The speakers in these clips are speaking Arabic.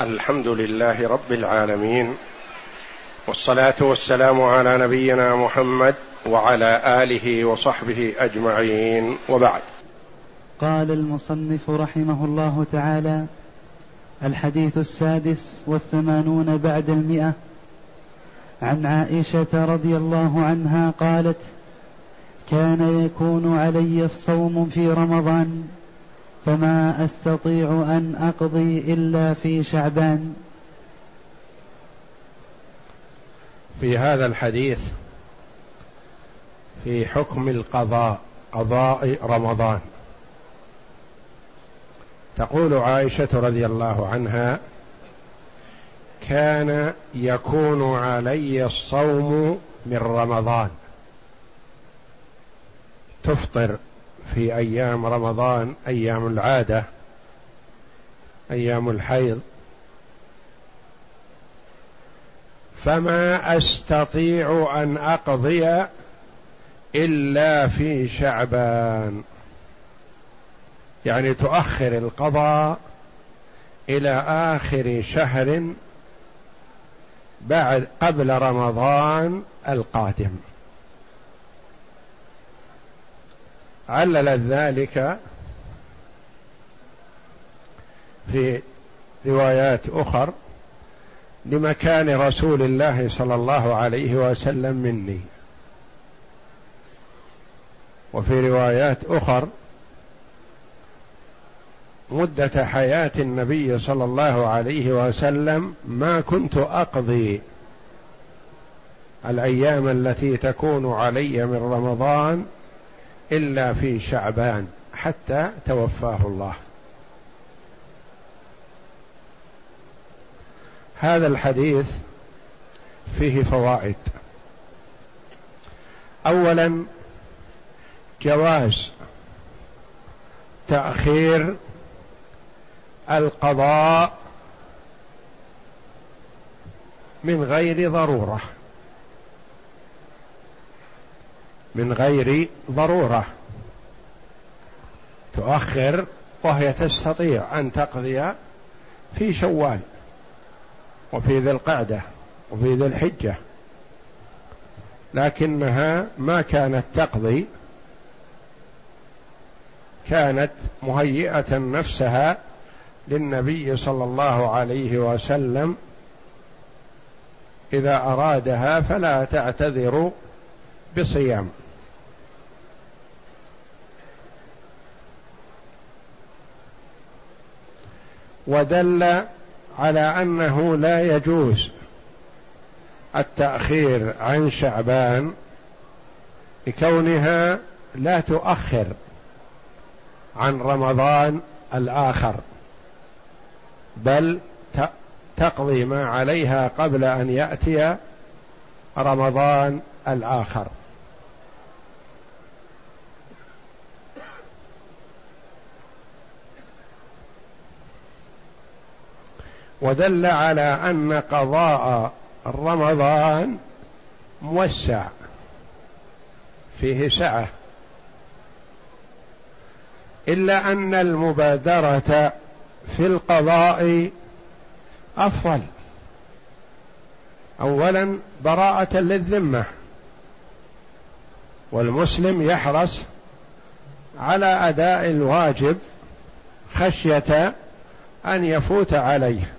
الحمد لله رب العالمين والصلاة والسلام على نبينا محمد وعلى آله وصحبه أجمعين وبعد. قال المصنف رحمه الله تعالى الحديث السادس والثمانون بعد المئة. عن عائشة رضي الله عنها قالت كان يكون علي الصوم في رمضان. فما أستطيع أن أقضي إلا في شعبان. في هذا الحديث في حكم القضاء قضاء رمضان. تقول عائشة رضي الله عنها كان يكون علي الصوم من رمضان. تفطر. في أيام رمضان أيام العادة أيام الحيض. فما أستطيع أن أقضي إلا في شعبان. يعني تؤخر القضاء إلى آخر شهر بعد قبل رمضان القادم. عللت ذلك في روايات أخر لمكان رسول الله صلى الله عليه وسلم مني. وفي روايات أخر مدة حياة النبي صلى الله عليه وسلم ما كنت أقضي الأيام التي تكون علي من رمضان إلا في شعبان حتى توفاه الله. هذا الحديث فيه فوائد. اولا جواز تأخير القضاء من غير ضرورة. من غير ضرورة. تؤخر وهي تستطيع أن تقضي في شوال وفي ذي القعدة وفي ذي الحجة لكنها ما كانت تقضي كانت مهيئة نفسها للنبي صلى الله عليه وسلم. إذا أرادها فلا تعتذر بصيام. ودل على أنه لا يجوز التأخير عن شعبان لكونها لا تؤخر عن رمضان الآخر بل تقضي ما عليها قبل أن يأتي رمضان الآخر. ودل على أن قضاء رمضان موسع فيه سعة. إلا أن المبادرة في القضاء أفضل. اولا براءة للذمة. والمسلم يحرص على أداء الواجب خشية أن يفوت عليه.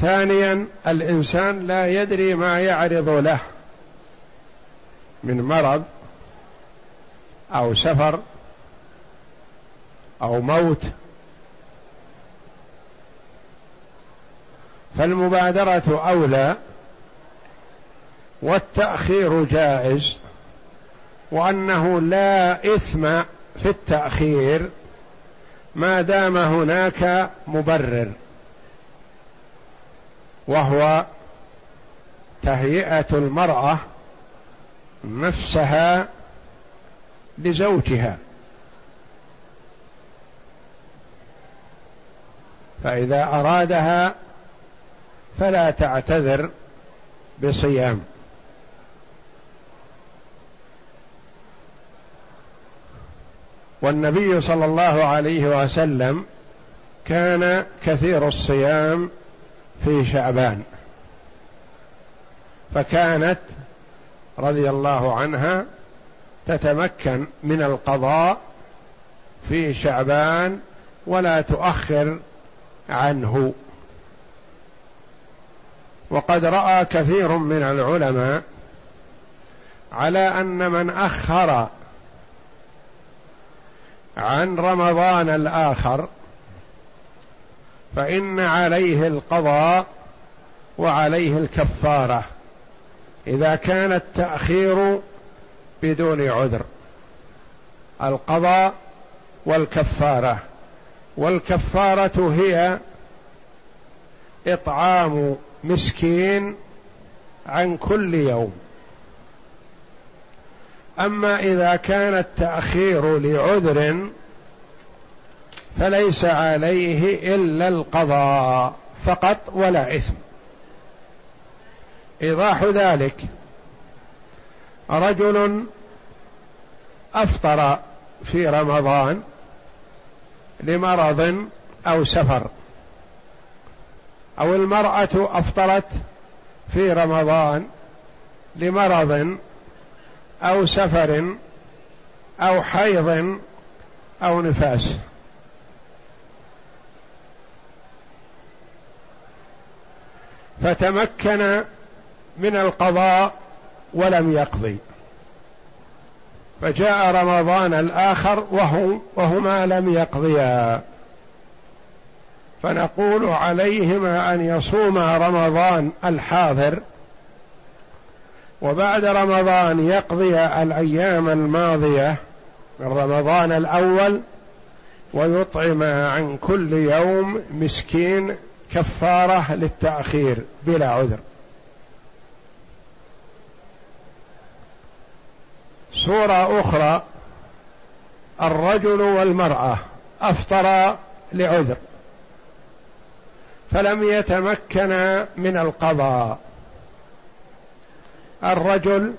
ثانيا الإنسان لا يدري ما يعرض له من مرض أو سفر أو موت. فالمبادرة أولى والتأخير جائز وأنه لا إثم في التأخير ما دام هناك مبرر. وهو تهيئة المرأة نفسها لزوجها. فإذا أرادها فلا تعتذر بصيام. والنبي صلى الله عليه وسلم كان كثير الصيام في شعبان. فكانت رضي الله عنها تتمكن من القضاء في شعبان ولا تؤخر عنه. وقد رأى كثير من العلماء على أن من أخر عن رمضان الآخر فإن عليه القضاء وعليه الكفارة إذا كان التأخير بدون عذر. القضاء والكفارة. والكفارة هي إطعام مسكين عن كل يوم. أما إذا كان التأخير لعذر فليس عليه إلا القضاء فقط ولا إثم. إيضاح ذلك رجل أفطر في رمضان لمرض أو سفر أو المرأة أفطرت في رمضان لمرض أو سفر أو حيض أو نفاس. فتمكن من القضاء ولم يقضي. فجاء رمضان الآخر وهو وهما لم يقضيا. فنقول عليهما أن يصوما رمضان الحاضر وبعد رمضان يقضي الأيام الماضية من رمضان الأول ويطعم عن كل يوم مسكين كفارة للتأخير بلا عذر. صورة أخرى الرجل والمرأة أفطرا لعذر. فلم يتمكنا من القضاء. الرجل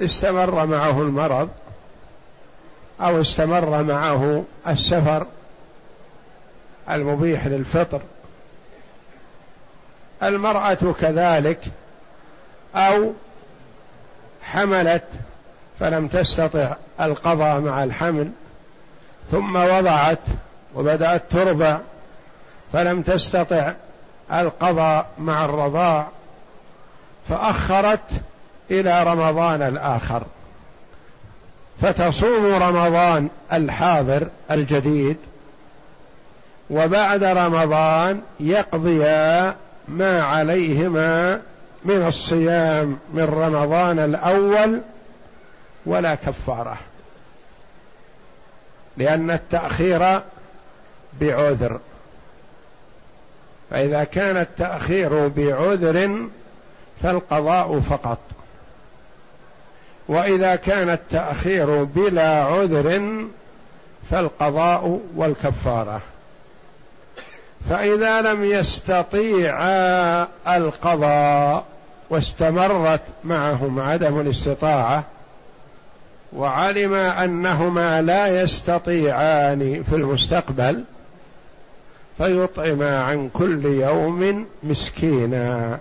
استمر معه المرض أو استمر معه السفر المبيح للفطر. المرأة كذلك أو حملت فلم تستطع القضاء مع الحمل ثم وضعت وبدأت ترضع فلم تستطع القضاء مع الرضاع فأخرت إلى رمضان الآخر. فتصوم رمضان الحاضر الجديد وبعد رمضان يقضيا ما عليهما من الصيام من رمضان الأول ولا كفارة. لأن التأخير بعذر. فإذا كان التأخير بعذر فالقضاء فقط. وإذا كان التأخير بلا عذر فالقضاء والكفارة. فإذا لم يستطيعا القضاء واستمرت معهم عدم الاستطاعة وعلم أنهما لا يستطيعان في المستقبل فيطعما عن كل يوم مسكينا.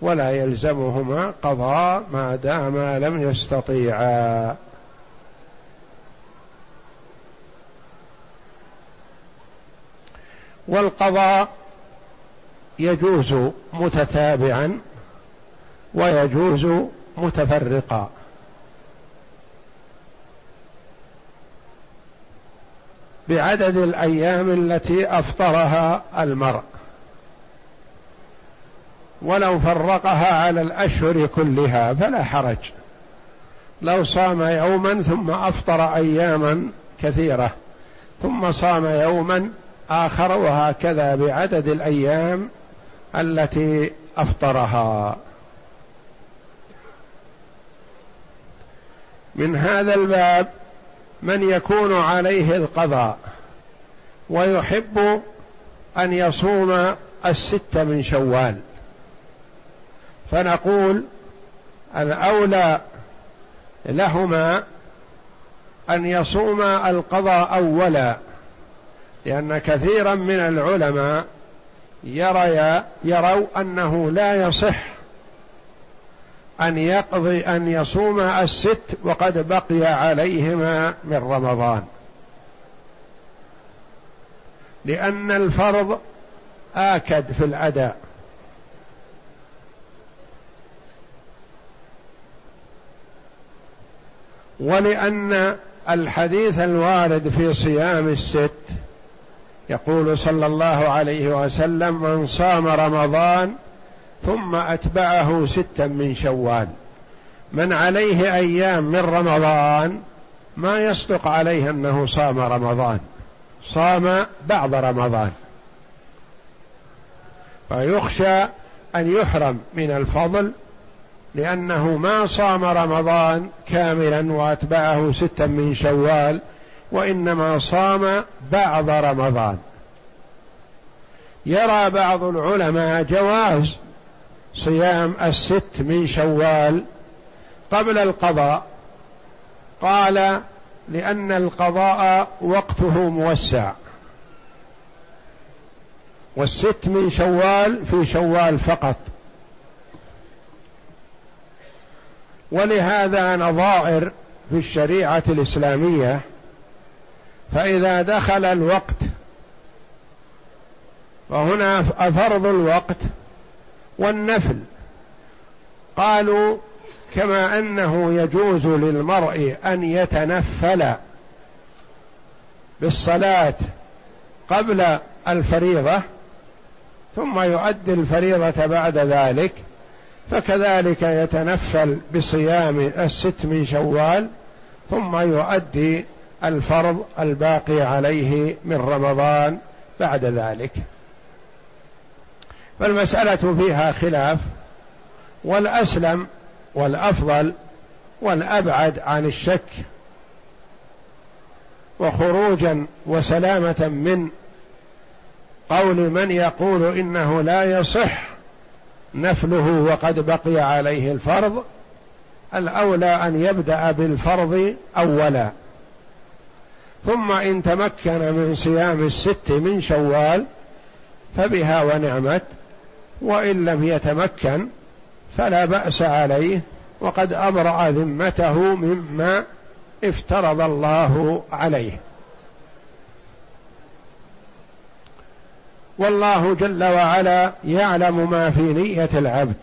ولا يلزمهما قضاء ما داما لم يستطيعا. والقضاء يجوز متتابعا ويجوز متفرقا. بعدد الأيام التي أفطرها المرء. ولو فرقها على الأشهر كلها فلا حرج. لو صام يوما ثم أفطر اياما كثيرة ثم صام يوما آخر وهكذا بعدد الأيام التي أفطرها. من هذا الباب من يكون عليه القضاء ويحب أن يصوم الست من شوال. فنقول الأولى لهما أن يصوم القضاء أولا. لأن كثيرا من العلماء يرى يروا أنه لا يصح أن يقضي أن يصوم الست وقد بقي عليهما من رمضان. لأن الفرض آكد في الأداء. ولأن الحديث الوارد في صيام الست يقول صلى الله عليه وسلم من صام رمضان ثم أتبعه ستا من شوال. من عليه أيام من رمضان ما يصدق عليه أنه صام رمضان. صام بعض رمضان. فيخشى أن يحرم من الفضل لأنه ما صام رمضان كاملا وأتبعه ستا من شوال وإنما صام بعض رمضان. يرى بعض العلماء جواز صيام الست من شوال قبل القضاء. قال لأن القضاء وقته موسع. والست من شوال في شوال فقط. ولهذا نظائر في الشريعة الإسلامية فإذا دخل الوقت وهنا فرض الوقت والنفل. قالوا كما أنه يجوز للمرء أن يتنفل بالصلاة قبل الفريضة ثم يؤدي الفريضة بعد ذلك فكذلك يتنفل بصيام الست من شوال ثم يؤدي الفرض الباقي عليه من رمضان بعد ذلك. فالمسألة فيها خلاف والأسلم والأفضل والأبعد عن الشك وخروجا وسلامة من قول من يقول إنه لا يصح نفله وقد بقي عليه الفرض الأولى أن يبدأ بالفرض أولا. ثم إن تمكن من صيام الست من شوال فبها ونعمت وإن لم يتمكن فلا بأس عليه وقد أبرأ ذمته مما افترض الله عليه. والله جل وعلا يعلم ما في نية العبد.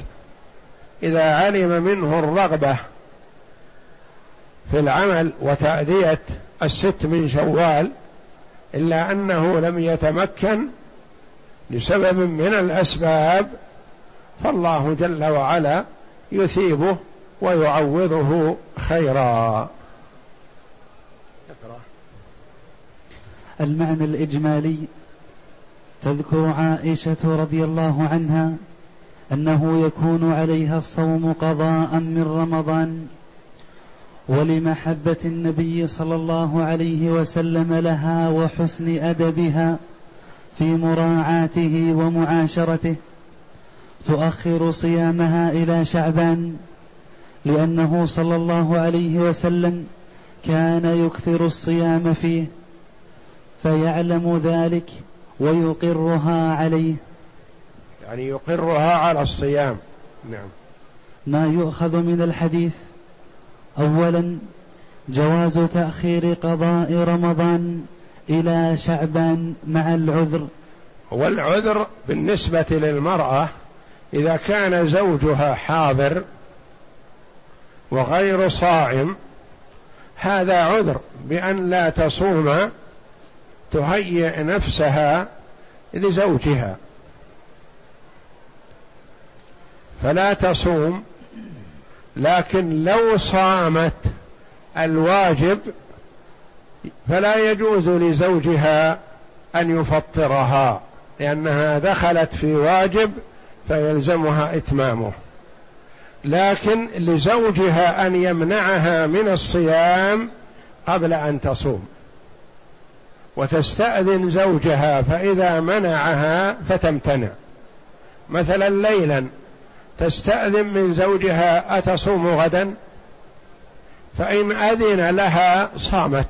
إذا علم منه الرغبة في العمل وتأدية الست من شوال إلا أنه لم يتمكن لسبب من الأسباب فالله جل وعلا يثيبه ويعوضه خيرا. المعنى الإجمالي تذكر عائشة رضي الله عنها أنه يكون عليها الصوم قضاء من رمضان. ولمحبة النبي صلى الله عليه وسلم لها وحسن أدبها في مراعاته ومعاشرته تؤخر صيامها إلى شعبان لأنه صلى الله عليه وسلم كان يكثر الصيام فيه فيعلم ذلك ويقرها عليه. يعني يقرها على الصيام. نعم. ما يؤخذ من الحديث اولا جواز تأخير قضاء رمضان إلى شعبان مع العذر. والعذر بالنسبة للمرأة إذا كان زوجها حاضر وغير صائم هذا عذر بأن لا تصوم تهيئ نفسها لزوجها. فلا تصوم لكن لو صامت الواجب فلا يجوز لزوجها أن يفطرها لأنها دخلت في واجب فيلزمها إتمامه. لكن لزوجها أن يمنعها من الصيام قبل أن تصوم. وتستأذن زوجها فإذا منعها فتمتنع. مثلا ليلا تستأذن من زوجها أتصوم غدا؟ فإن أذن لها صامت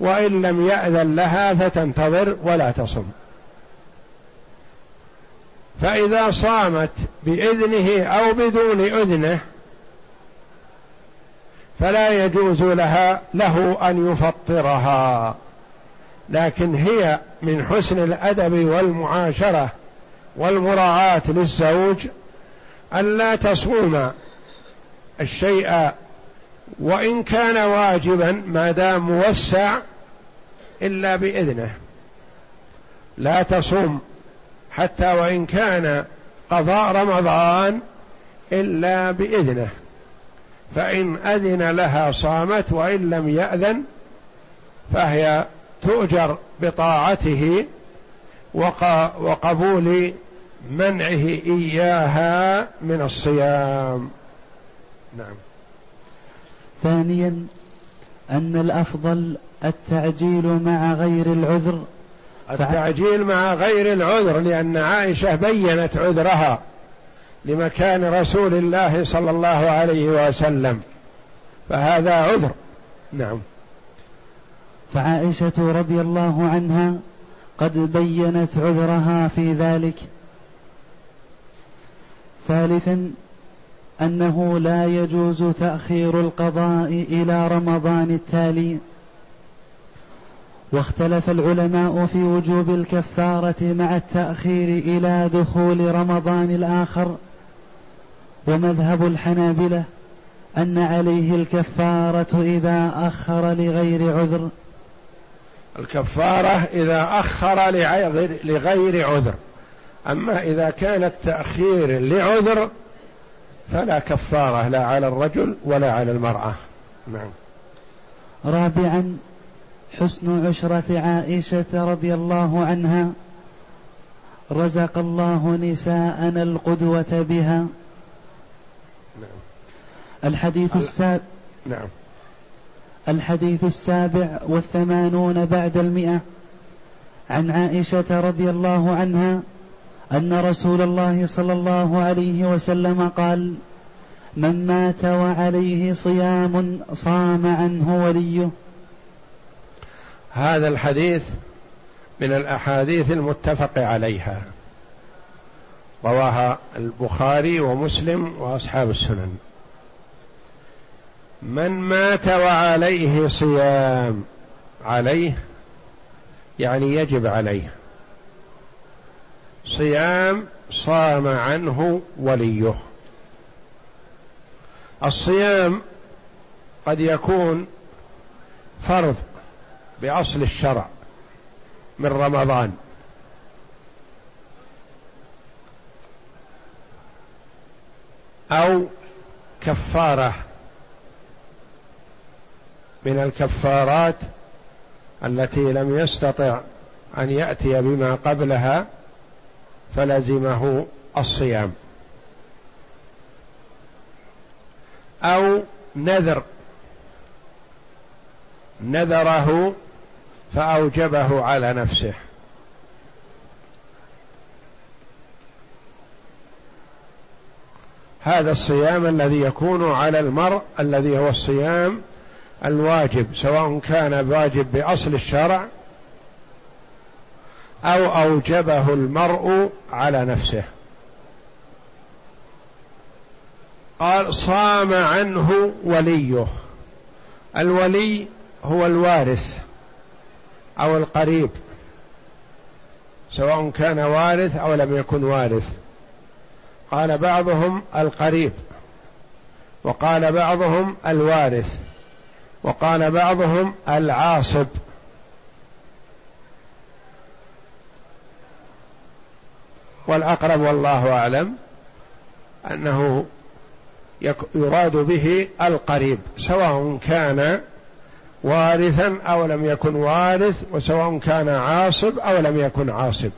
وإن لم يأذن لها فتنتظر ولا تصم. فإذا صامت بإذنه أو بدون إذنه فلا يجوز لها له أن يفطرها. لكن هي من حسن الأدب والمعاشرة والمراعاة للزوج ألا تصوم الشيء وإن كان واجبا ما دام موسع إلا بإذنه. لا تصوم حتى وإن كان قضاء رمضان إلا بإذنه. فإن أذن لها صامت وإن لم يأذن فهي تؤجر بطاعته وقبول منعه إياها من الصيام. نعم. ثانيا أن الأفضل التعجيل مع غير العذر. التعجيل مع غير العذر لأن عائشة بينت عذرها لمكان رسول الله صلى الله عليه وسلم فهذا عذر. نعم. فعائشة رضي الله عنها قد بينت عذرها في ذلك. ثالثا أنه لا يجوز تأخير القضاء إلى رمضان التالي. واختلف العلماء في وجوب الكفارة مع التأخير إلى دخول رمضان الآخر. ومذهب الحنابلة أن عليه الكفارة إذا أخر لغير عذر. الكفارة إذا أخر لغير عذر. أما إذا كان التأخير لعذر فلا كفارة لا على الرجل ولا على المرأة. نعم. رابعا حسن عشرة عائشة رضي الله عنها. رزق الله نساءنا القدوة بها. نعم. الحديث السابع نعم. الحديث السابع والثمانون بعد المئة. عن عائشة رضي الله عنها أن رسول الله صلى الله عليه وسلم قال من مات وعليه صيام صام عنه وليه. هذا الحديث من الأحاديث المتفق عليها رواها البخاري ومسلم وأصحاب السنن. من مات وعليه صيام عليه يعني يجب عليه. صيام صام عنه وليه. الصيام قد يكون فرض بأصل الشرع من رمضان. أو كفارة من الكفارات التي لم يستطع أن يأتي بما قبلها فلزمه الصيام. أو نذر نذره فأوجبه على نفسه. هذا الصيام الذي يكون على المرء الذي هو الصيام الواجب سواء كان واجب بأصل الشرع أو أوجبه المرء على نفسه. قال صام عنه وليه. الولي هو الوارث أو القريب سواء كان وارث أو لم يكن وارث. قال بعضهم القريب وقال بعضهم الوارث وقال بعضهم العاصب. والأقرب والله أعلم أنه يراد به القريب سواء كان وارثا أو لم يكن وارث وسواء كان عاصب أو لم يكن عاصب.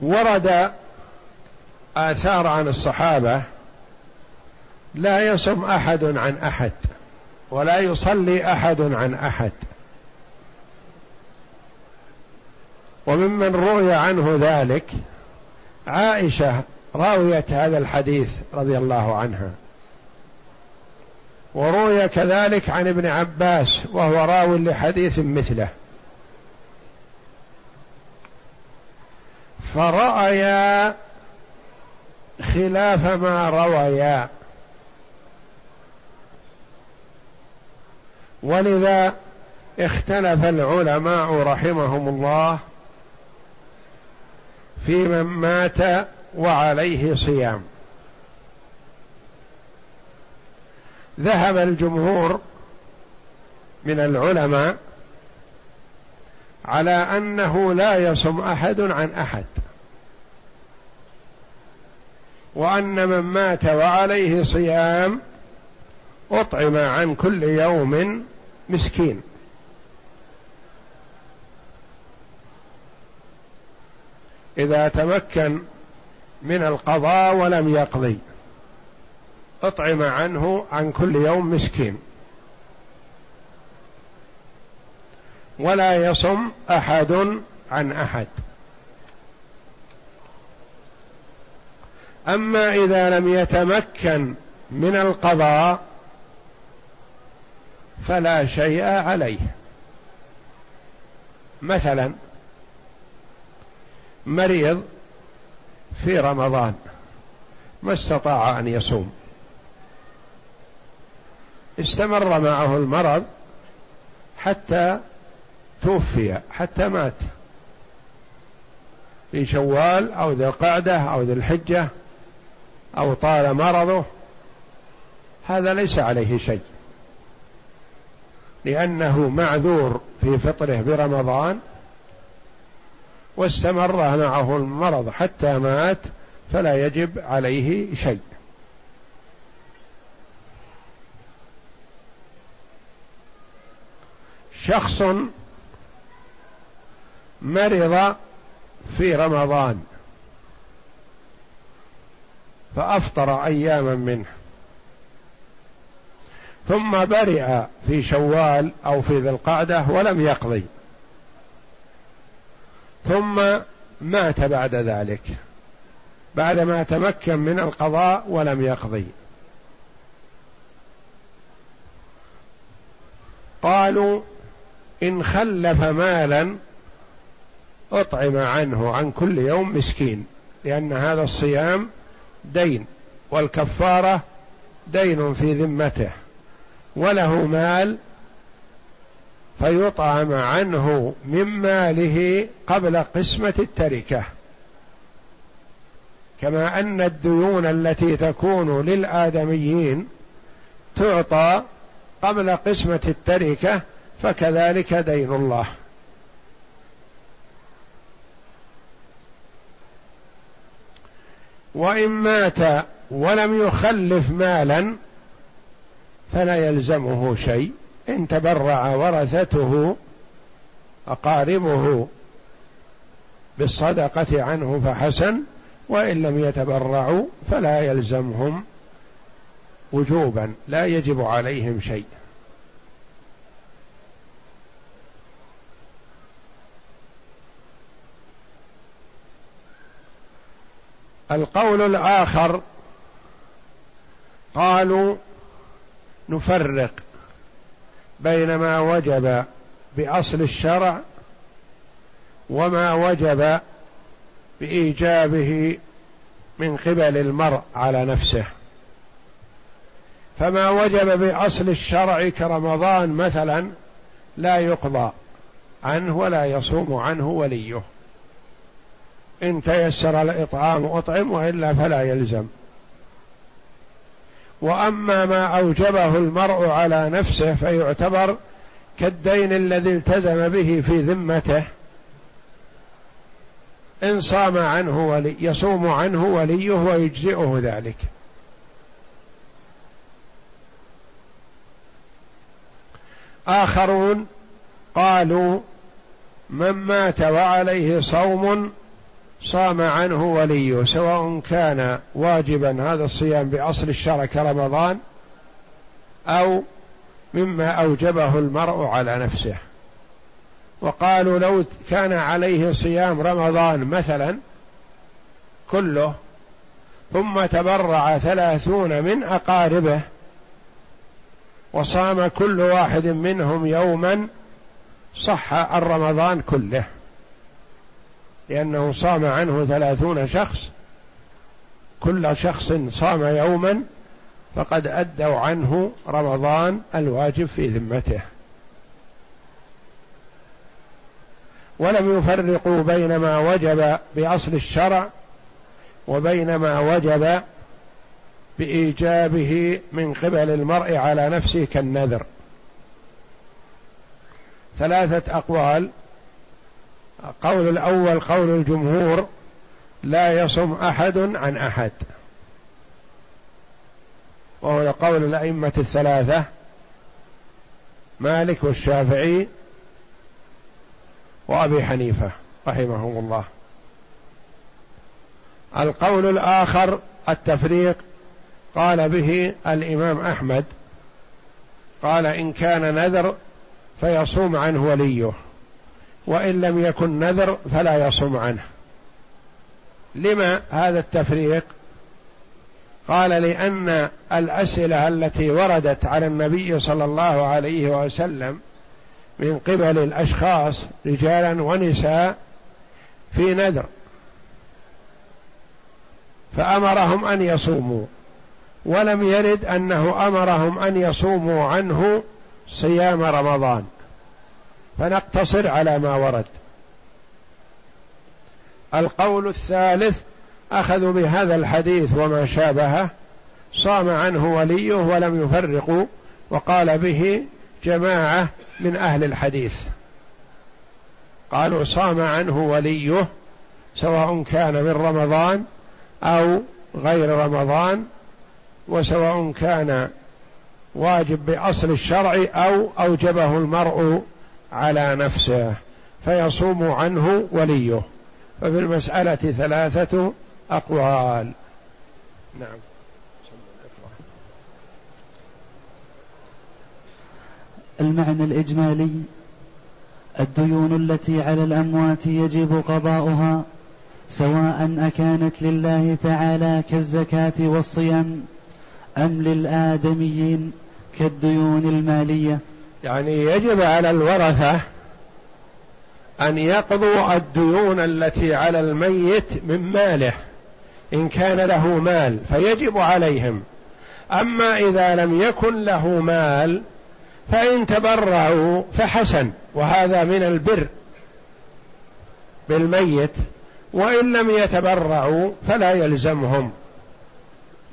ورد آثار عن الصحابة لا يصم أحد عن أحد ولا يصلي أحد عن أحد. وممن روي عنه ذلك عائشة راويه هذا الحديث رضي الله عنها. وروي كذلك عن ابن عباس وهو راو لحديث مثله. فرأيا خلاف ما رويا. ولذا اختلف العلماء رحمهم الله في من مات وعليه صيام. ذهب الجمهور من العلماء على أنه لا يصم أحد عن أحد وأن من مات وعليه صيام أطعم عن كل يوم مسكين. إذا تمكن من القضاء ولم يقضي أطعم عنه عن كل يوم مسكين. ولا يصم أحد عن أحد. أما إذا لم يتمكن من القضاء فلا شيء عليه. مثلا مريض في رمضان ما استطاع أن يصوم. استمر معه المرض حتى توفي حتى مات. في شوال أو ذي القعدة أو ذي الحجة أو طال مرضه هذا ليس عليه شيء. لأنه معذور في فطره برمضان واستمر معه المرض حتى مات فلا يجب عليه شيء. شخص مرض في رمضان فأفطر أياما منه. ثم برئ في شوال أو في ذي القعدة ولم يقضي. ثم مات بعد ذلك. بعدما تمكن من القضاء ولم يقضي. قالوا إن خلف مالا أطعم عنه عن كل يوم مسكين لأن هذا الصيام دين والكفارة دين في ذمته. وله مال فيطعم عنه من ماله قبل قسمة التركة. كما أن الديون التي تكون للآدميين تعطى قبل قسمة التركة فكذلك دين الله. وإن مات ولم يخلف مالا فلا يلزمه شيء. إن تبرع ورثته أقاربه بالصدقة عنه فحسن وإن لم يتبرعوا فلا يلزمهم وجوبا لا يجب عليهم شيء. القول الآخر قالوا نفرق بين ما وجب بأصل الشرع وما وجب بإيجابه من قبل المرء على نفسه. فما وجب بأصل الشرع كرمضان مثلا لا يقضى عنه ولا يصوم عنه وليه. إن تيسر الإطعام أطعم وإلا فلا يلزم. وأما ما أوجبه المرء على نفسه فيعتبر كالدين الذي التزم به في ذمته. إن صام عنه ولي يصوم عنه وليه ويجزئه ذلك. آخرون قالوا من مات وعليه صوم صام عنه وليه سواء كان واجبا هذا الصيام بأصل الشرع كرمضان أو مما أوجبه المرء على نفسه. وقالوا لو كان عليه صيام رمضان مثلا كله ثم تبرع ثلاثون من أقاربه وصام كل واحد منهم يوما صح الرمضان كله. لأنه صام عنه ثلاثون شخص. كل شخص صام يوما فقد أدوا عنه رمضان الواجب في ذمته. ولم يفرقوا بين ما وجب بأصل الشرع وبين ما وجب بإيجابه من قبل المرء على نفسه كالنذر. ثلاثة أقوال قول الأول قول الجمهور لا يصم أحد عن أحد. وهو قول الأئمة الثلاثة مالك والشافعي وأبي حنيفة رحمهم الله. القول الآخر التفريق قال به الإمام أحمد قال إن كان نذر فيصوم عنه وليه. وإن لم يكن نذر فلا يصوم عنه. لما هذا التفريق؟ قال لأن الأسئلة التي وردت على النبي صلى الله عليه وسلم من قبل الأشخاص رجالا ونساء في نذر. فأمرهم أن يصوموا. ولم يرد أنه أمرهم أن يصوموا عنه صيام رمضان. فنقتصر على ما ورد. القول الثالث أخذوا بهذا الحديث وما شابهه صام عنه وليه ولم يفرقوا وقال به جماعة من أهل الحديث. قالوا صام عنه وليه سواء كان من رمضان أو غير رمضان وسواء كان واجب بأصل الشرع أو أوجبه المرء على نفسه فيصوم عنه وليه. ففي المسألة ثلاثة أقوال. نعم. المعنى الإجمالي الديون التي على الأموات يجب قضاؤها سواء أكانت لله تعالى كالزكاة والصيام أم للآدميين كالديون المالية. يعني يجب على الورثة أن يقضوا الديون التي على الميت من ماله إن كان له مال فيجب عليهم. أما إذا لم يكن له مال فإن تبرعوا فحسن وهذا من البر بالميت. وإن لم يتبرعوا فلا يلزمهم.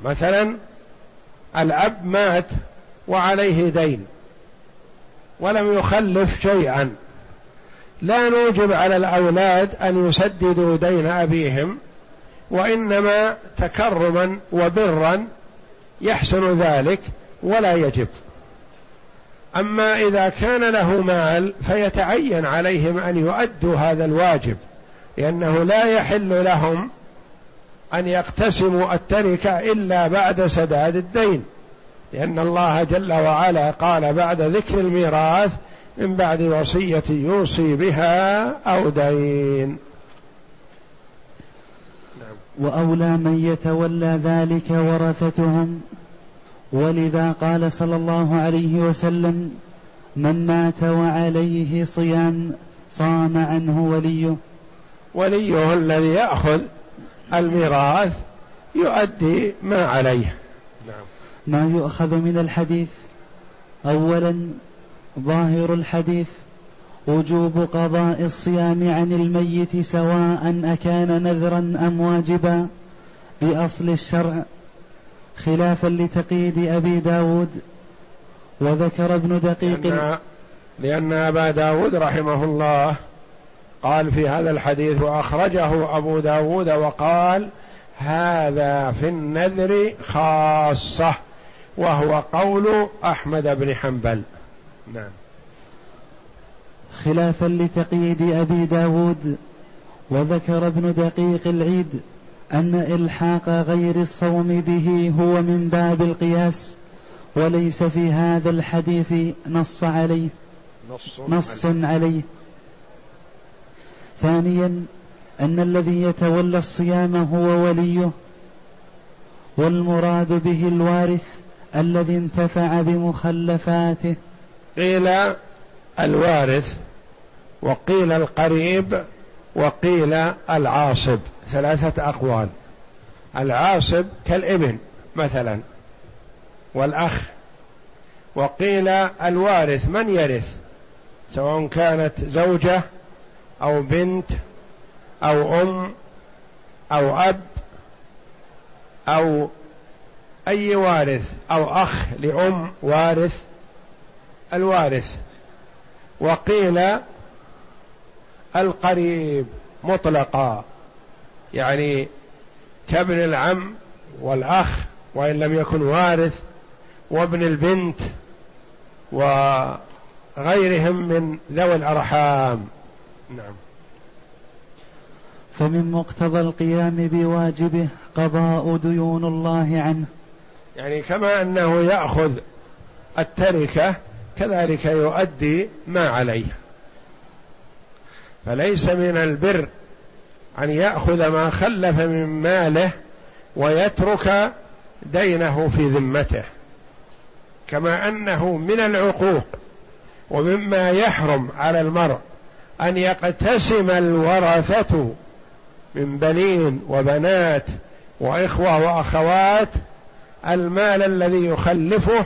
مثلا الأب مات وعليه دين. ولم يخلف شيئا. لا نوجب على الأولاد أن يسددوا دين أبيهم وإنما تكرما وبرا يحسن ذلك ولا يجب. أما إذا كان له مال فيتعين عليهم أن يؤدوا هذا الواجب لأنه لا يحل لهم أن يقتسموا التركة إلا بعد سداد الدين. لأن الله جل وعلا قال بعد ذكر الميراث من بعد وصية يوصي بها أو دين نعم. وأولى من يتولى ذلك ورثتهم ولذا قال صلى الله عليه وسلم من مات وعليه صيام صام عنه وليه وليه الذي يأخذ الميراث يؤدي ما عليه نعم. ما يؤخذ من الحديث؟ أولا ظاهر الحديث وجوب قضاء الصيام عن الميت سواء أكان نذرا أم واجبا بأصل الشرع خلافا لتقييد أبي داود وذكر ابن دقيق لأن, لأن أبا داود رحمه الله قال في هذا الحديث وأخرجه أبو داود وقال هذا في النذر خاصة. وهو قول أحمد بن حنبل. نعم. خلافا لتقييد أبي داود وذكر ابن دقيق العيد أن إلحاق غير الصوم به هو من باب القياس وليس في هذا الحديث نص عليه. نص, نص عليه. عليه. ثانيا أن الذي يتولى الصيام هو وليه والمراد به الوارث الذي انتفع بمخلفاته. قيل الوارث وقيل القريب وقيل العاصب. ثلاثة أقوال. العاصب كالابن مثلا والأخ. وقيل الوارث من يرث؟ سواء كانت زوجة أو بنت أو أم أو أب أو أي وارث أو أخ لأم وارث؟ الوارث. وقيل القريب مطلقا. يعني كابن العم والأخ وإن لم يكن وارث وابن البنت وغيرهم من ذوي الأرحام. نعم. فمن مقتضى القيام بواجبه قضاء ديون الله عنه. يعني كما أنه يأخذ التركة كذلك يؤدي ما عليه فليس من البر أن يأخذ ما خلف من ماله ويترك دينه في ذمته. كما أنه من العقوق ومما يحرم على المرء أن يقتسم الورثة من بنين وبنات وإخوة وأخوات المال الذي يخلفه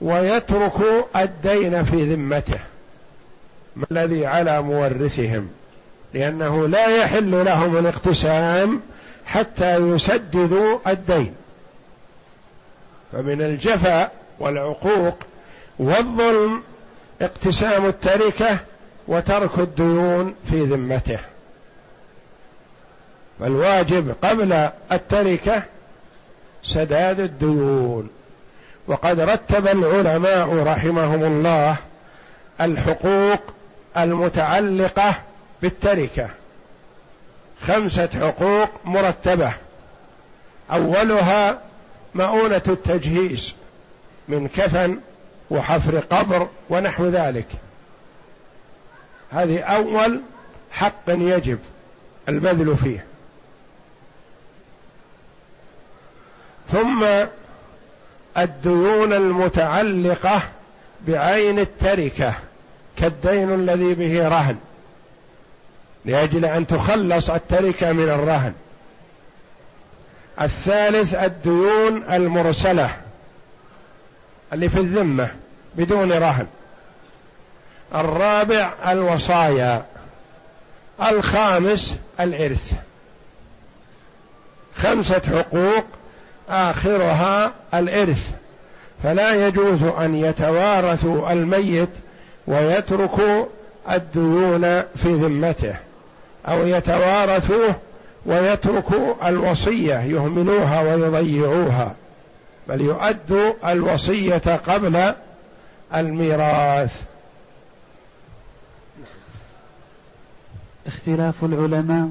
ويترك الدين في ذمته. الذي على مورثهم؟ لأنه لا يحل لهم الاقتسام حتى يسددوا الدين. فمن الجفاء والعقوق والظلم اقتسام التركة وترك الديون في ذمته. فالواجب قبل التركة سداد الديون. وقد رتب العلماء رحمهم الله الحقوق المتعلقة بالتركة. خمسة حقوق مرتبة. أولها مؤونة التجهيز من كفن وحفر قبر ونحو ذلك. هذه أول حق يجب البذل فيه. ثم الديون المتعلقة بعين التركة كالدين الذي به رهن. لأجل أن تخلص التركة من الرهن. الثالث الديون المرسلة اللي في الذمة بدون رهن. الرابع الوصايا. الخامس الإرث. خمسة حقوق آخرها الإرث. فلا يجوز أن يتوارثوا الميت ويتركوا الديون في ذمته أو يتوارثوه ويتركوا الوصية يهملوها ويضيعوها بل يؤدوا الوصية قبل الميراث. اختلاف العلماء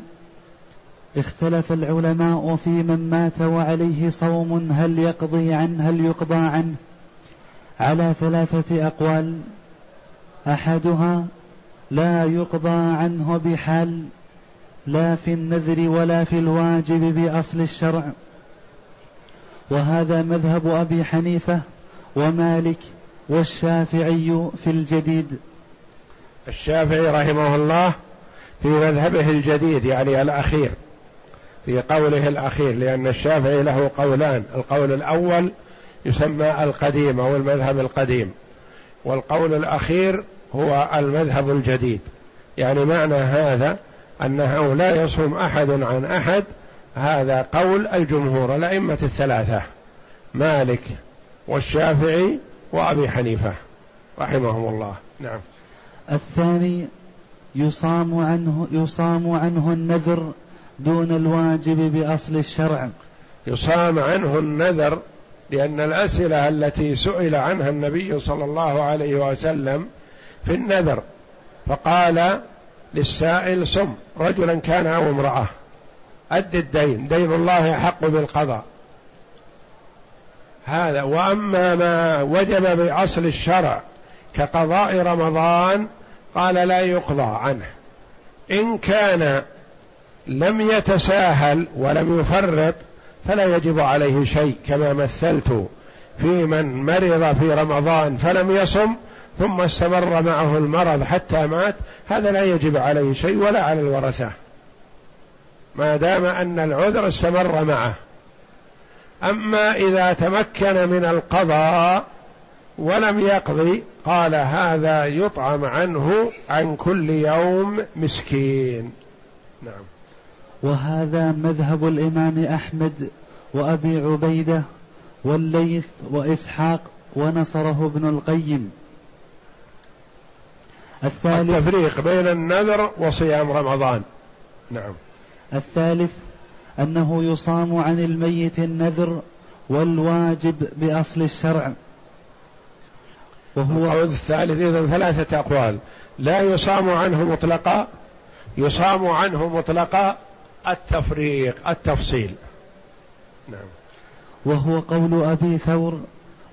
اختلف العلماء في من مات وعليه صوم هل يقضي عنه هل يقضى عنه. على ثلاثة أقوال. أحدها لا يقضى عنه بحال لا في النذر ولا في الواجب بأصل الشرع. وهذا مذهب أبي حنيفة ومالك والشافعي في الجديد. الشافعي رحمه الله في مذهبه الجديد يعني الأخير. في قوله الأخير لأن الشافعي له قولان القول الأول يسمى القديم أو المذهب القديم والقول الأخير هو المذهب الجديد. يعني معنى هذا أنه لا يصوم أحد عن أحد هذا قول الجمهور الأئمة الثلاثة مالك والشافعي وأبي حنيفة رحمهم الله. نعم. الثاني يصام عنه يصام عنه النذر دون الواجب بأصل الشرع. يصام عنه النذر لأن الأسئلة التي سئل عنها النبي صلى الله عليه وسلم في النذر فقال للسائل صم رجلا كان أو امرأة. أد الدين دين الله أحق بالقضاء. هذا وأما ما وجب بأصل الشرع كقضاء رمضان قال لا يقضى عنه. إن كان لم يتساهل ولم يفرط فلا يجب عليه شيء كما مثلت في من مرض في رمضان فلم يصم ثم استمر معه المرض حتى مات هذا لا يجب عليه شيء ولا على الورثة. ما دام أن العذر استمر معه. أما إذا تمكن من القضاء ولم يقضي قال هذا يطعم عنه عن كل يوم مسكين. نعم. وهذا مذهب الإمام أحمد وأبي عبيدة والليث وإسحاق ونصره ابن القيم. الثالث التفريق بين النذر وصيام رمضان. نعم. الثالث أنه يصام عن الميت النذر والواجب بأصل الشرع. وهو القول الثالث إذا ثلاثة أقوال. لا يصام عنه مطلقا يصام عنه مطلقا التفريق التفصيل. نعم. وهو قول أبي ثور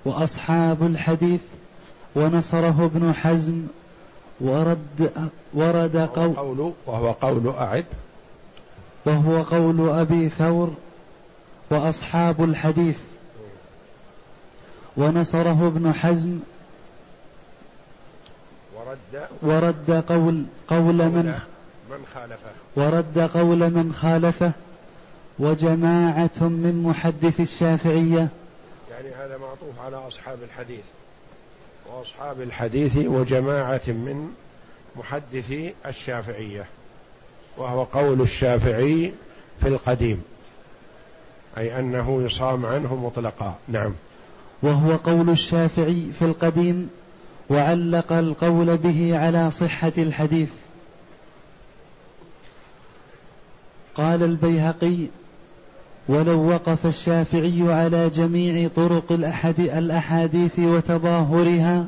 وأصحاب الحديث ونصره ابن حزم ورد ورد قول وهو قول أعد. وهو قول أبي ثور وأصحاب الحديث ونصره ابن حزم ورد. ورد قول قول من من خالفه. ورد قول من خالفه وجماعة من محدث الشافعية. يعني هذا معطوف على أصحاب الحديث. وأصحاب الحديث وجماعة من محدثي الشافعية. وهو قول الشافعي في القديم. أي أنه يصام عنه مطلقا. نعم. وهو قول الشافعي في القديم وعلق القول به على صحة الحديث. قال البيهقي ولو وقف الشافعي على جميع طرق الأحاديث وتظاهرها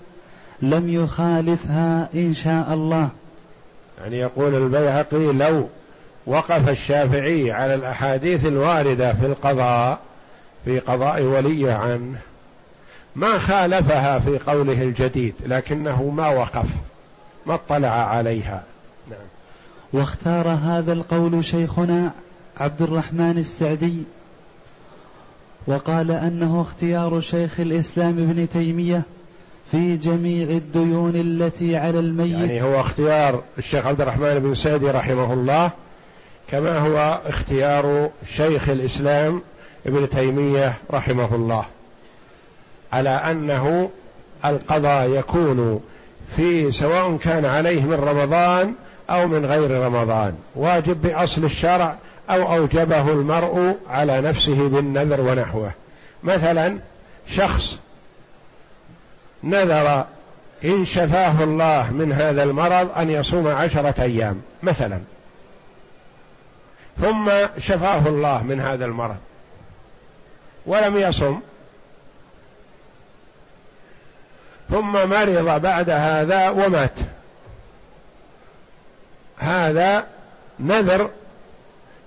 لم يخالفها إن شاء الله. يعني يقول البيهقي لو وقف الشافعي على الأحاديث الواردة في القضاء في قضاء ولي عنه ما خالفها في قوله الجديد لكنه ما وقف ما اطلع عليها. واختار هذا القول شيخنا عبد الرحمن السعدي وقال أنه اختيار شيخ الإسلام ابن تيمية في جميع الديون التي على الميت. يعني هو اختيار الشيخ عبد الرحمن بن سعدي رحمه الله كما هو اختيار شيخ الإسلام ابن تيمية رحمه الله. على أنه القضاء يكون في سواء كان عليه من رمضان أو من غير رمضان. واجب بأصل الشرع أو أوجبه المرء على نفسه بالنذر ونحوه. مثلا شخص نذر إن شفاه الله من هذا المرض أن يصوم عشرة أيام مثلا. ثم شفاه الله من هذا المرض. ولم يصم. ثم مرض بعد هذا ومات. هذا نذر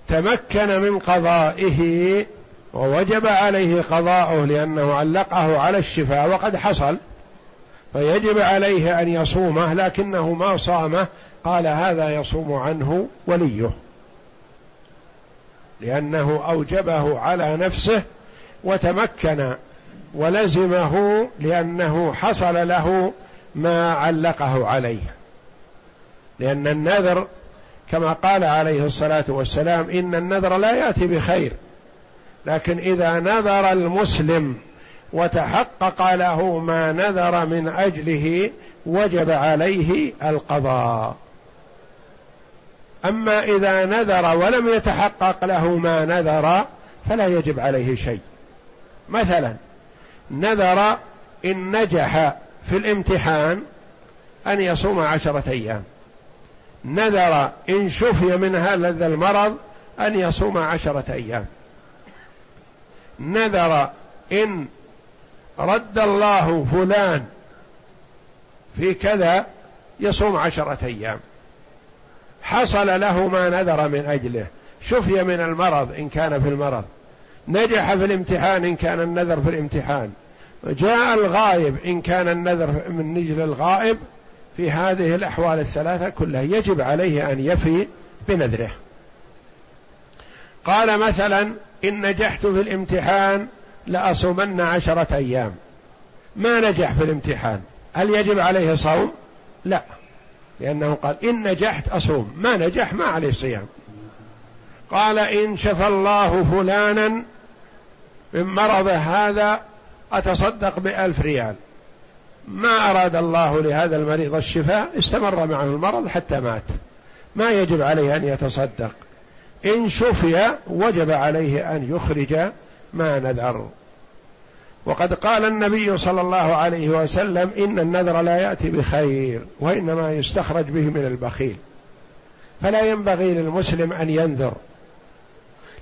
تمكن من قضائه ووجب عليه قضاؤه لأنه علقه على الشفاء وقد حصل فيجب عليه أن يصومه لكنه ما صامه قال هذا يصوم عنه وليه. لأنه أوجبه على نفسه وتمكن ولزمه لأنه حصل له ما علقه عليه. لأن النذر كما قال عليه الصلاة والسلام إن النذر لا يأتي بخير. لكن إذا نذر المسلم وتحقق له ما نذر من أجله وجب عليه القضاء. أما إذا نذر ولم يتحقق له ما نذر فلا يجب عليه شيء. مثلا نذر إن نجح في الامتحان أن يصوم عشرة أيام. نذر إن شفي من هذا المرض أن يصوم عشرة أيام. نذر إن رد الله فلان في كذا يصوم عشرة أيام. حصل له ما نذر من أجله. شفي من المرض إن كان في المرض. نجح في الامتحان إن كان النذر في الامتحان. جاء الغائب إن كان النذر من نجل الغائب في هذه الأحوال الثلاثة كلها يجب عليه أن يفي بنذره. قال مثلا إن نجحت في الامتحان لأصومن عشرة أيام. ما نجح في الامتحان؟ هل يجب عليه صوم؟ لا. لأنه قال إن نجحت أصوم. ما نجح ما عليه صيام. قال إن شفى الله فلانا من مرضه هذا أتصدق بألف ريال. ما أراد الله لهذا المريض الشفاء استمر معه المرض حتى مات. ما يجب عليه أن يتصدق. إن شفي وجب عليه أن يخرج ما نذر. وقد قال النبي صلى الله عليه وسلم إن النذر لا يأتي بخير وإنما يستخرج به من البخيل. فلا ينبغي للمسلم أن ينذر.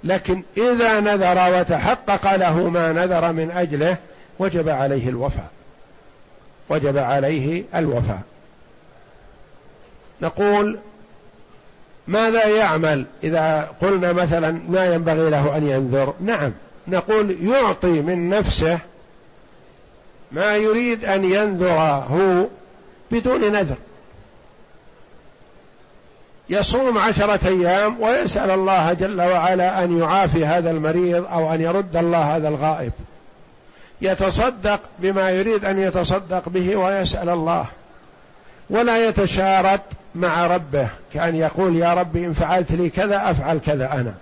لكن إذا نذر وتحقق له ما نذر من أجله وجب عليه الوفاء. وجب عليه الوفاء. نقول ماذا يعمل إذا قلنا مثلا ما ينبغي له أن ينذر؟ نعم نقول يعطي من نفسه ما يريد أن ينذره بدون نذر. يصوم عشرة أيام ويسأل الله جل وعلا أن يعافي هذا المريض أو أن يرد الله هذا الغائب. يتصدق بما يريد أن يتصدق به ويسأل الله ولا يتشارط مع ربه كأن يقول يا ربي إن فعلت لي كذا أفعل كذا أنا.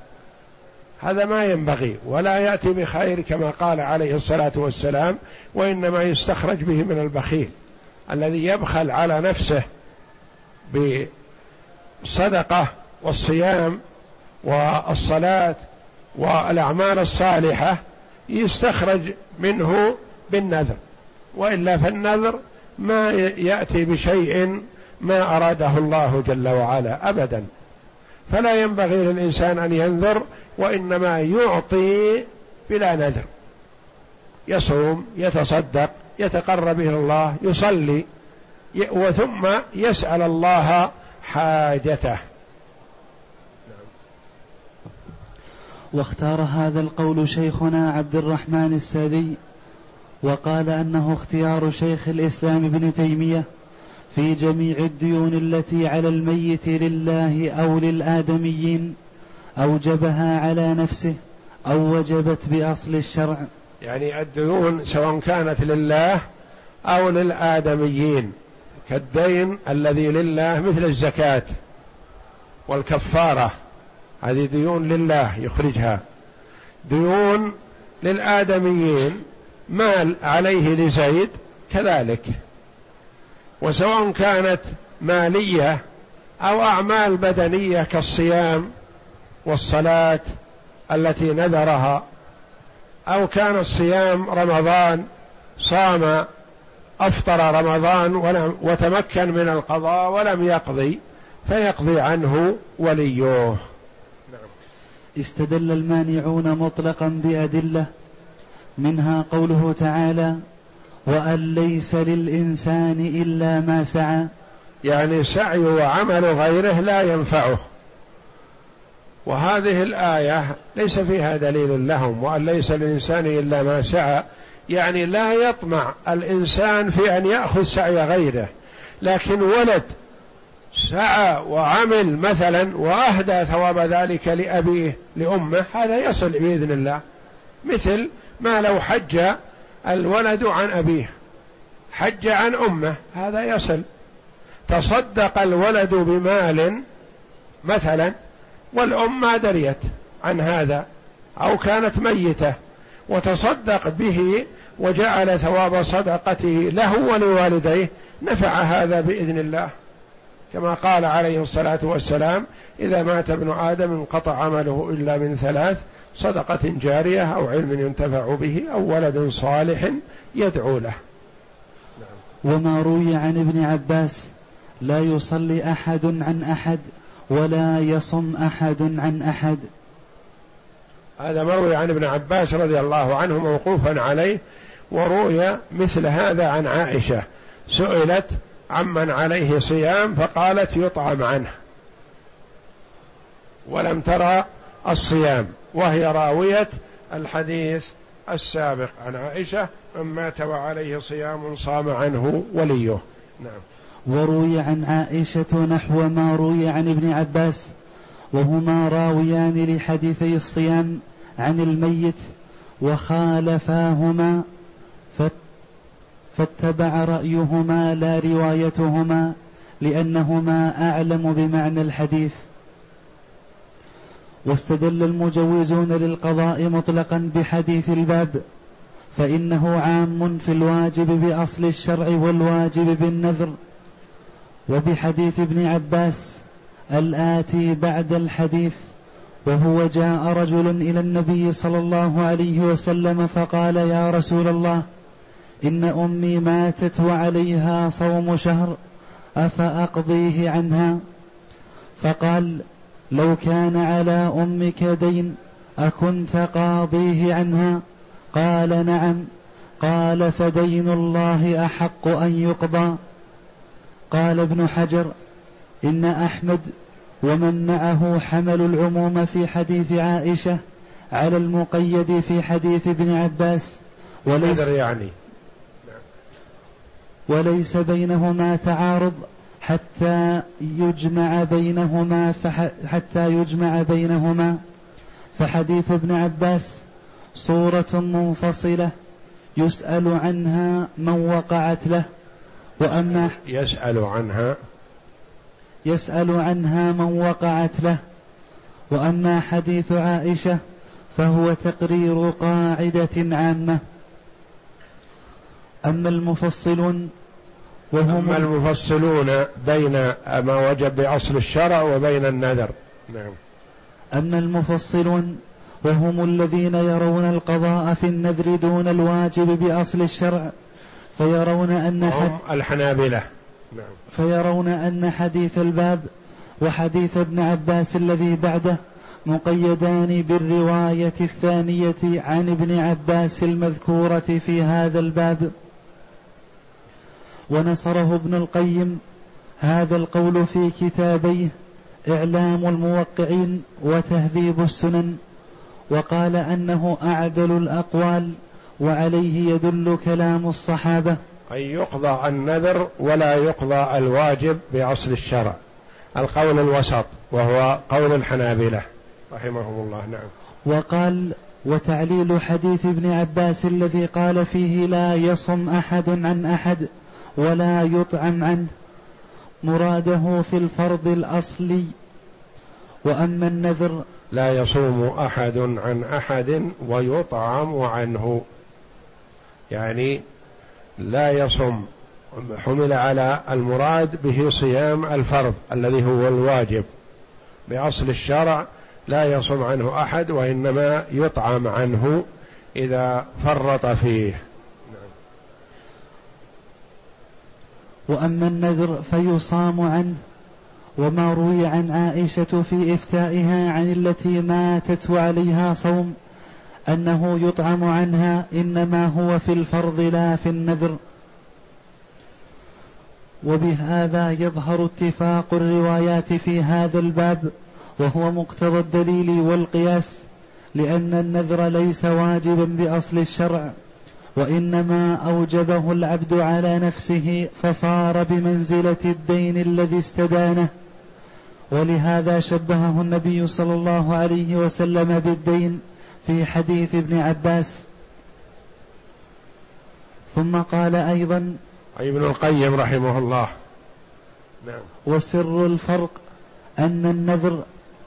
هذا ما ينبغي ولا يأتي بخير كما قال عليه الصلاة والسلام وإنما يستخرج به من البخيل الذي يبخل على نفسه بالصدقة والصيام والصلاة والأعمال الصالحة يستخرج منه بالنذر. وإلا فالنذر ما يأتي بشيء ما أراده الله جل وعلا أبدا. فلا ينبغي للإنسان أن ينذر وإنما يعطي بلا نذر. يصوم يتصدق يتقرب إلى الله يصلي وثم يسأل الله حاجته. واختار هذا القول شيخنا عبد الرحمن السادي وقال أنه اختيار شيخ الإسلام ابن تيمية في جميع الديون التي على الميت لله أو للآدميين أوجبها على نفسه أو وجبت بأصل الشرع. يعني الديون سواء كانت لله أو للآدميين كالدين الذي لله مثل الزكاة والكفارة. هذه ديون لله يخرجها. ديون للآدميين مال عليه لزيد كذلك. وسواء كانت مالية أو أعمال بدنية كالصيام والصلاة التي نذرها أو كان الصيام رمضان صام أفطر رمضان ولم وتمكن من القضاء ولم يقضي فيقضي عنه وليه. استدل المانعون مطلقا بأدلة منها قوله تعالى وأن ليس للإنسان إلا ما سعى يعني سعي وعمل غيره لا ينفعه. وهذه الآية ليس فيها دليل لهم وأن ليس للإنسان إلا ما سعى يعني لا يطمع الإنسان في أن يأخذ سعي غيره. لكن ولد سعى وعمل مثلا وأهدى ثواب ذلك لأبيه لأمه هذا يصل بإذن الله. مثل ما لو حج الولد عن أبيه حج عن أمه هذا يصل. تصدق الولد بمال مثلا والأم ما دريت عن هذا أو كانت ميتة وتصدق به وجعل ثواب صدقته له ولوالديه نفع هذا بإذن الله. كما قال عليه الصلاة والسلام إذا مات ابن آدم انقطع عمله إلا من ثلاث صدقة جارية أو علم ينتفع به أو ولد صالح يدعو له. وما روي عن ابن عباس لا يصلي أحد عن أحد ولا يصم أحد عن أحد. هذا مروي عن ابن عباس رضي الله عنه موقوفا عليه وروي مثل هذا عن عائشة سئلت عمن عليه صيام فقالت يطعم عنه. ولم ترى الصيام وهي راوية الحديث السابق عن عائشة من مات وعليه صيام صام عنه وليه. نعم. وروي عن عائشة نحو ما روي عن ابن عباس وهما راويان لحديثي الصيام عن الميت وخالفاهما فاتبع رأيهما لا روايتهما لأنهما أعلم بمعنى الحديث. واستدل المجوزون للقضاء مطلقا بحديث الباب فإنه عام في الواجب بأصل الشرع والواجب بالنذر. وبحديث ابن عباس الآتي بعد الحديث وهو جاء رجل إلى النبي صلى الله عليه وسلم فقال يا رسول الله إن أمي ماتت وعليها صوم شهر أفأقضيه عنها؟ فقال لو كان على أمك دين أكنت قاضيه عنها؟ قال نعم. قال فدين الله أحق أن يقضى. قال ابن حجر إن أحمد ومن معه حملوا العموم في حديث عائشة على المقيد في حديث ابن عباس وليس يعني. وليس بينهما تعارض حتى يجمع بينهما حتى يجمع بينهما. فحديث ابن عباس صورة منفصلة يسأل عنها من وقعت له وأما يسأل عنها يسأل عنها من وقعت له وأما حديث عائشة فهو تقرير قاعدة عامة. أما المفصلون وهم أما المفصلون بين ما وجب بأصل الشرع وبين النذر. نعم. أما المفصلون وهم الذين يرون القضاء في النذر دون الواجب بأصل الشرع فيرون أن حد الحنابلة. نعم. فيرون أن حديث الباب وحديث ابن عباس الذي بعده مقيدان بالرواية الثانية عن ابن عباس المذكورة في هذا الباب. ونصره ابن القيم هذا القول في كتابيه إعلام الموقعين وتهذيب السنن وقال أنه أعدل الأقوال وعليه يدل كلام الصحابة. أن يقضى النذر ولا يقضى الواجب بأصل الشرع. القول الوسط وهو قول الحنابلة رحمهم الله نعم. وقال وتعليل حديث ابن عباس الذي قال فيه لا يصم أحد عن أحد ولا يطعم عنه. مراده في الفرض الأصلي. وأما النذر لا يصوم أحد عن أحد ويطعم عنه. يعني لا يصوم. حمل على المراد به صيام الفرض الذي هو الواجب. بأصل الشرع لا يصوم عنه أحد وإنما يطعم عنه إذا فرط فيه. وأما النذر فيصام عنه وما روي عن عائشة في إفتائها عن التي ماتت وعليها صوم أنه يطعم عنها إنما هو في الفرض لا في النذر. وبهذا يظهر اتفاق الروايات في هذا الباب وهو مقتضى الدليل والقياس لأن النذر ليس واجبا بأصل الشرع. وإنما أوجبه العبد على نفسه فصار بمنزلة الدين الذي استدانه. ولهذا شبهه النبي صلى الله عليه وسلم بالدين في حديث ابن عباس. ثم قال أيضا ابن القيم رحمه الله. نعم. وسر الفرق أن النذر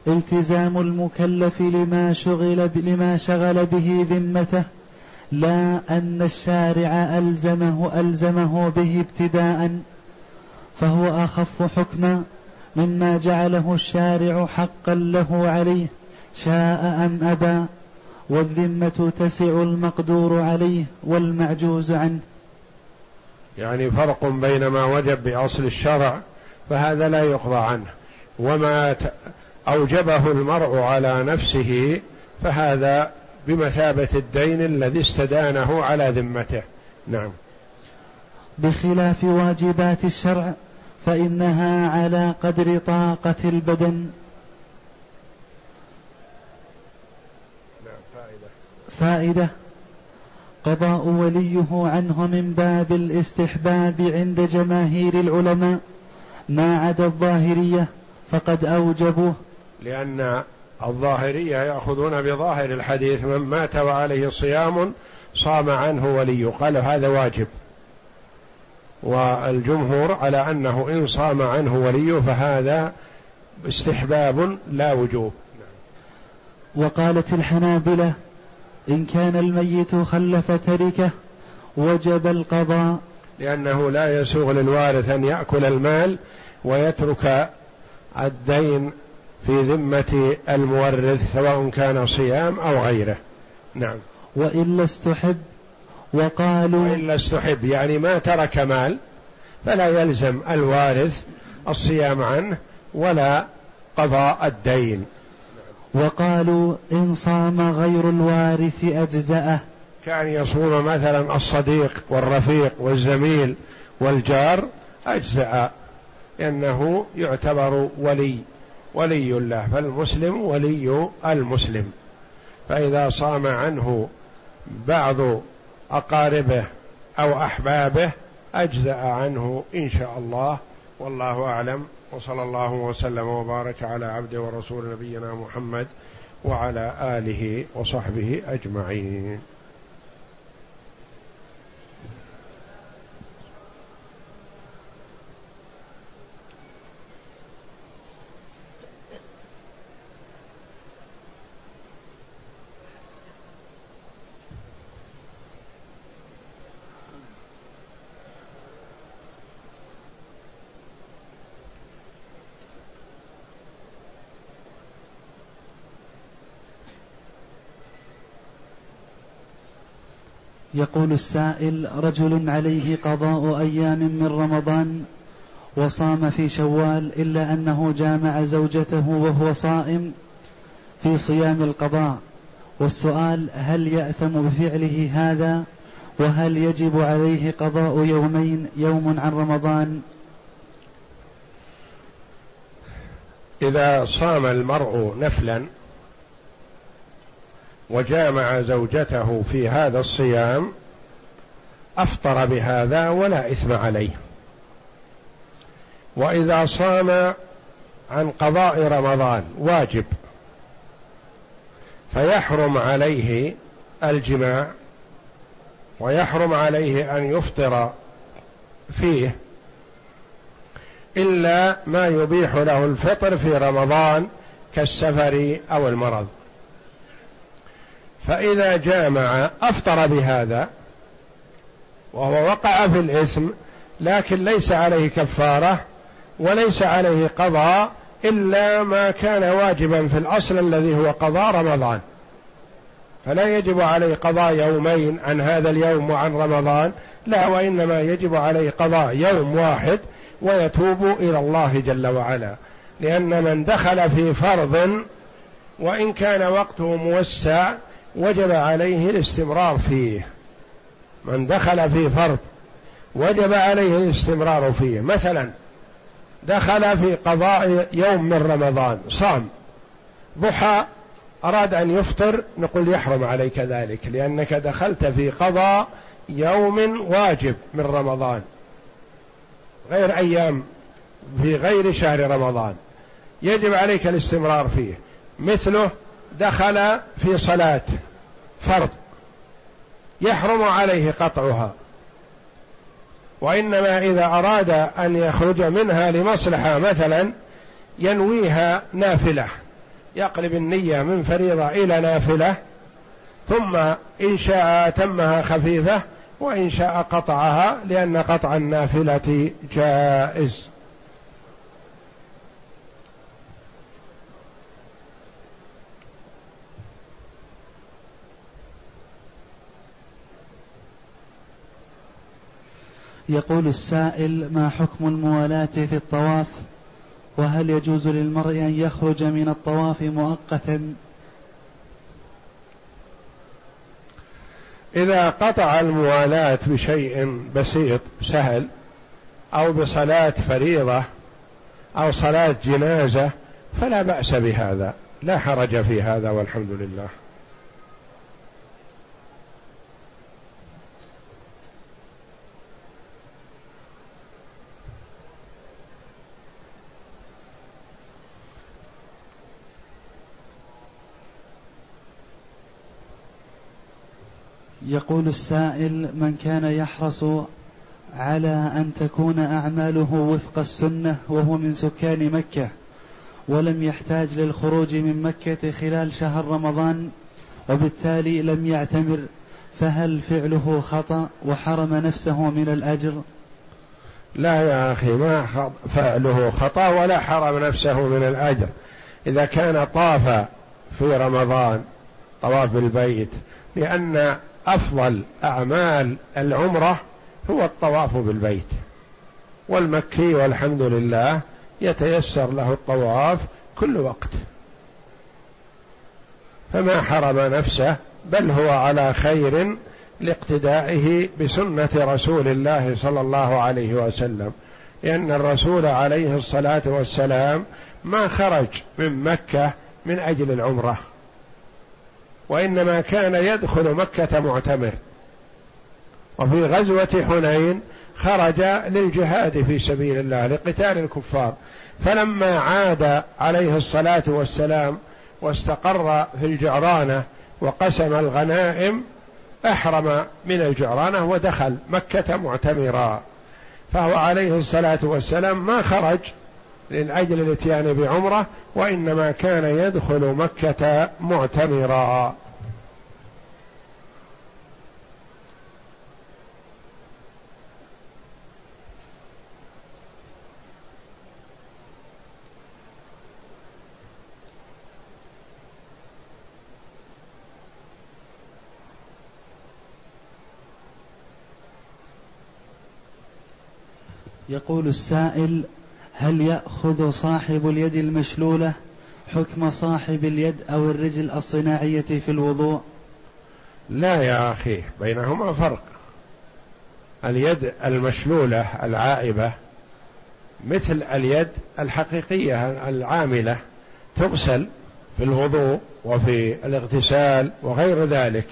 التزام المكلف لما شغل لما شغل به ذمته لا أن الشارع ألزمه ألزمه به ابتداء فهو أخف حكما مما جعله الشارع حقا له عليه شاء أم أبى والذمة تسع المقدور عليه والمعجوز عنه. يعني فرق بين ما وجب بأصل الشرع فهذا لا يقضى عنه وما أوجبه المرء على نفسه فهذا بمثابة الدين الذي استدانه على ذمته. نعم. بخلاف واجبات الشرع فإنها على قدر طاقة البدن. فائدة. قضاء وليه عنه من باب الاستحباب عند جماهير العلماء ما عدا الظاهرية فقد أوجبوه. لأن الظاهرية يأخذون بظاهر الحديث من مات وعليه صيام صام عنه ولي. قالوا هذا واجب. والجمهور على أنه إن صام عنه وليه فهذا استحباب لا وجوب. وقالت الحنابلة إن كان الميت خلف تركة وجب القضاء. لأنه لا يسوغ للوارث أن يأكل المال ويترك الدين في ذمة المورث سواء كان صيام أو غيره. نعم. وإلا استحب وقالوا وإلا استحب يعني ما ترك مال فلا يلزم الوارث الصيام عنه ولا قضاء الدين. وقالوا إن صام غير الوارث أجزأه. كان يصوم مثلا الصديق والرفيق والزميل والجار أجزأ لأنه يعتبر ولي. ولي الله فالمسلم ولي المسلم. فإذا صام عنه بعض أقاربه أو أحبابه أجزأ عنه إن شاء الله. والله أعلم. وصلى الله وسلم وبارك على عبده ورسول نبينا محمد وعلى آله وصحبه أجمعين. يقول السائل رجل عليه قضاء أيام من رمضان وصام في شوال إلا أنه جامع زوجته وهو صائم في صيام القضاء. والسؤال هل يأثم بفعله هذا؟ وهل يجب عليه قضاء يومين يوم عن رمضان؟ إذا صام المرء نفلا وجامع زوجته في هذا الصيام أفطر بهذا ولا إثم عليه. وإذا صام عن قضاء رمضان واجب فيحرم عليه الجماع ويحرم عليه أن يفطر فيه إلا ما يبيح له الفطر في رمضان كالسفر أو المرض. فإذا جامع أفطر بهذا وهو وقع في الإثم لكن ليس عليه كفارة وليس عليه قضاء إلا ما كان واجبا في الأصل الذي هو قضاء رمضان. فلا يجب عليه قضاء يومين عن هذا اليوم وعن رمضان لا وإنما يجب عليه قضاء يوم واحد ويتوب إلى الله جل وعلا. لأن من دخل في فرض وإن كان وقته موسع وجب عليه الاستمرار فيه. من دخل في فرض وجب عليه الاستمرار فيه. مثلا دخل في قضاء يوم من رمضان صام. ضحى أراد أن يفطر نقول يحرم عليك ذلك لأنك دخلت في قضاء يوم واجب من رمضان. غير أيام في غير شهر رمضان. يجب عليك الاستمرار فيه. مثله دخل في صلاة فرض. يحرم عليه قطعها. وإنما إذا أراد أن يخرج منها لمصلحة مثلا ينويها نافلة. يقلب النية من فريضة إلى نافلة ثم إن شاء أتمها خفيفة وإن شاء قطعها لأن قطع النافلة جائز. يقول السائل ما حكم الموالاة في الطواف؟ وهل يجوز للمرء أن يخرج من الطواف مؤقتا؟ إذا قطع الموالاة بشيء بسيط سهل أو بصلاة فريضة أو صلاة جنازة فلا بأس بهذا. لا حرج في هذا والحمد لله. يقول السائل من كان يحرص على أن تكون أعماله وفق السنة وهو من سكان مكة ولم يحتاج للخروج من مكة خلال شهر رمضان وبالتالي لم يعتمر فهل فعله خطأ وحرم نفسه من الأجر؟ لا يا أخي ما فعله خطأ ولا حرم نفسه من الأجر. إذا كان طاف في رمضان طواف بالبيت لأن أفضل أعمال العمرة هو الطواف بالبيت. والمكي والحمد لله يتيسر له الطواف كل وقت. فما حرم نفسه بل هو على خير لاقتدائه بسنة رسول الله صلى الله عليه وسلم. لأن الرسول عليه الصلاة والسلام ما خرج من مكة من أجل العمرة. وإنما كان يدخل مكة معتمر. وفي غزوة حنين خرج للجهاد في سبيل الله لقتال الكفار. فلما عاد عليه الصلاة والسلام واستقر في الجعرانة وقسم الغنائم أحرم من الجعرانة ودخل مكة معتمرا. فهو عليه الصلاة والسلام ما خرج من أجل الاتيان بعمرة وإنما كان يدخل مكة معتمرا. يقول السائل هل يأخذ صاحب اليد المشلولة حكم صاحب اليد أو الرجل الصناعية في الوضوء؟ لا يا أخي بينهما فرق. اليد المشلولة العائبة مثل اليد الحقيقية العاملة تغسل في الوضوء وفي الاغتسال وغير ذلك.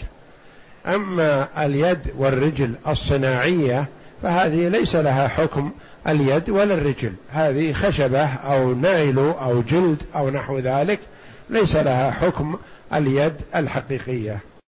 أما اليد والرجل الصناعية فهذه ليس لها حكم اليد ولا الرجل. هذه خشبة أو نايل أو جلد أو نحو ذلك ليس لها حكم اليد الحقيقية.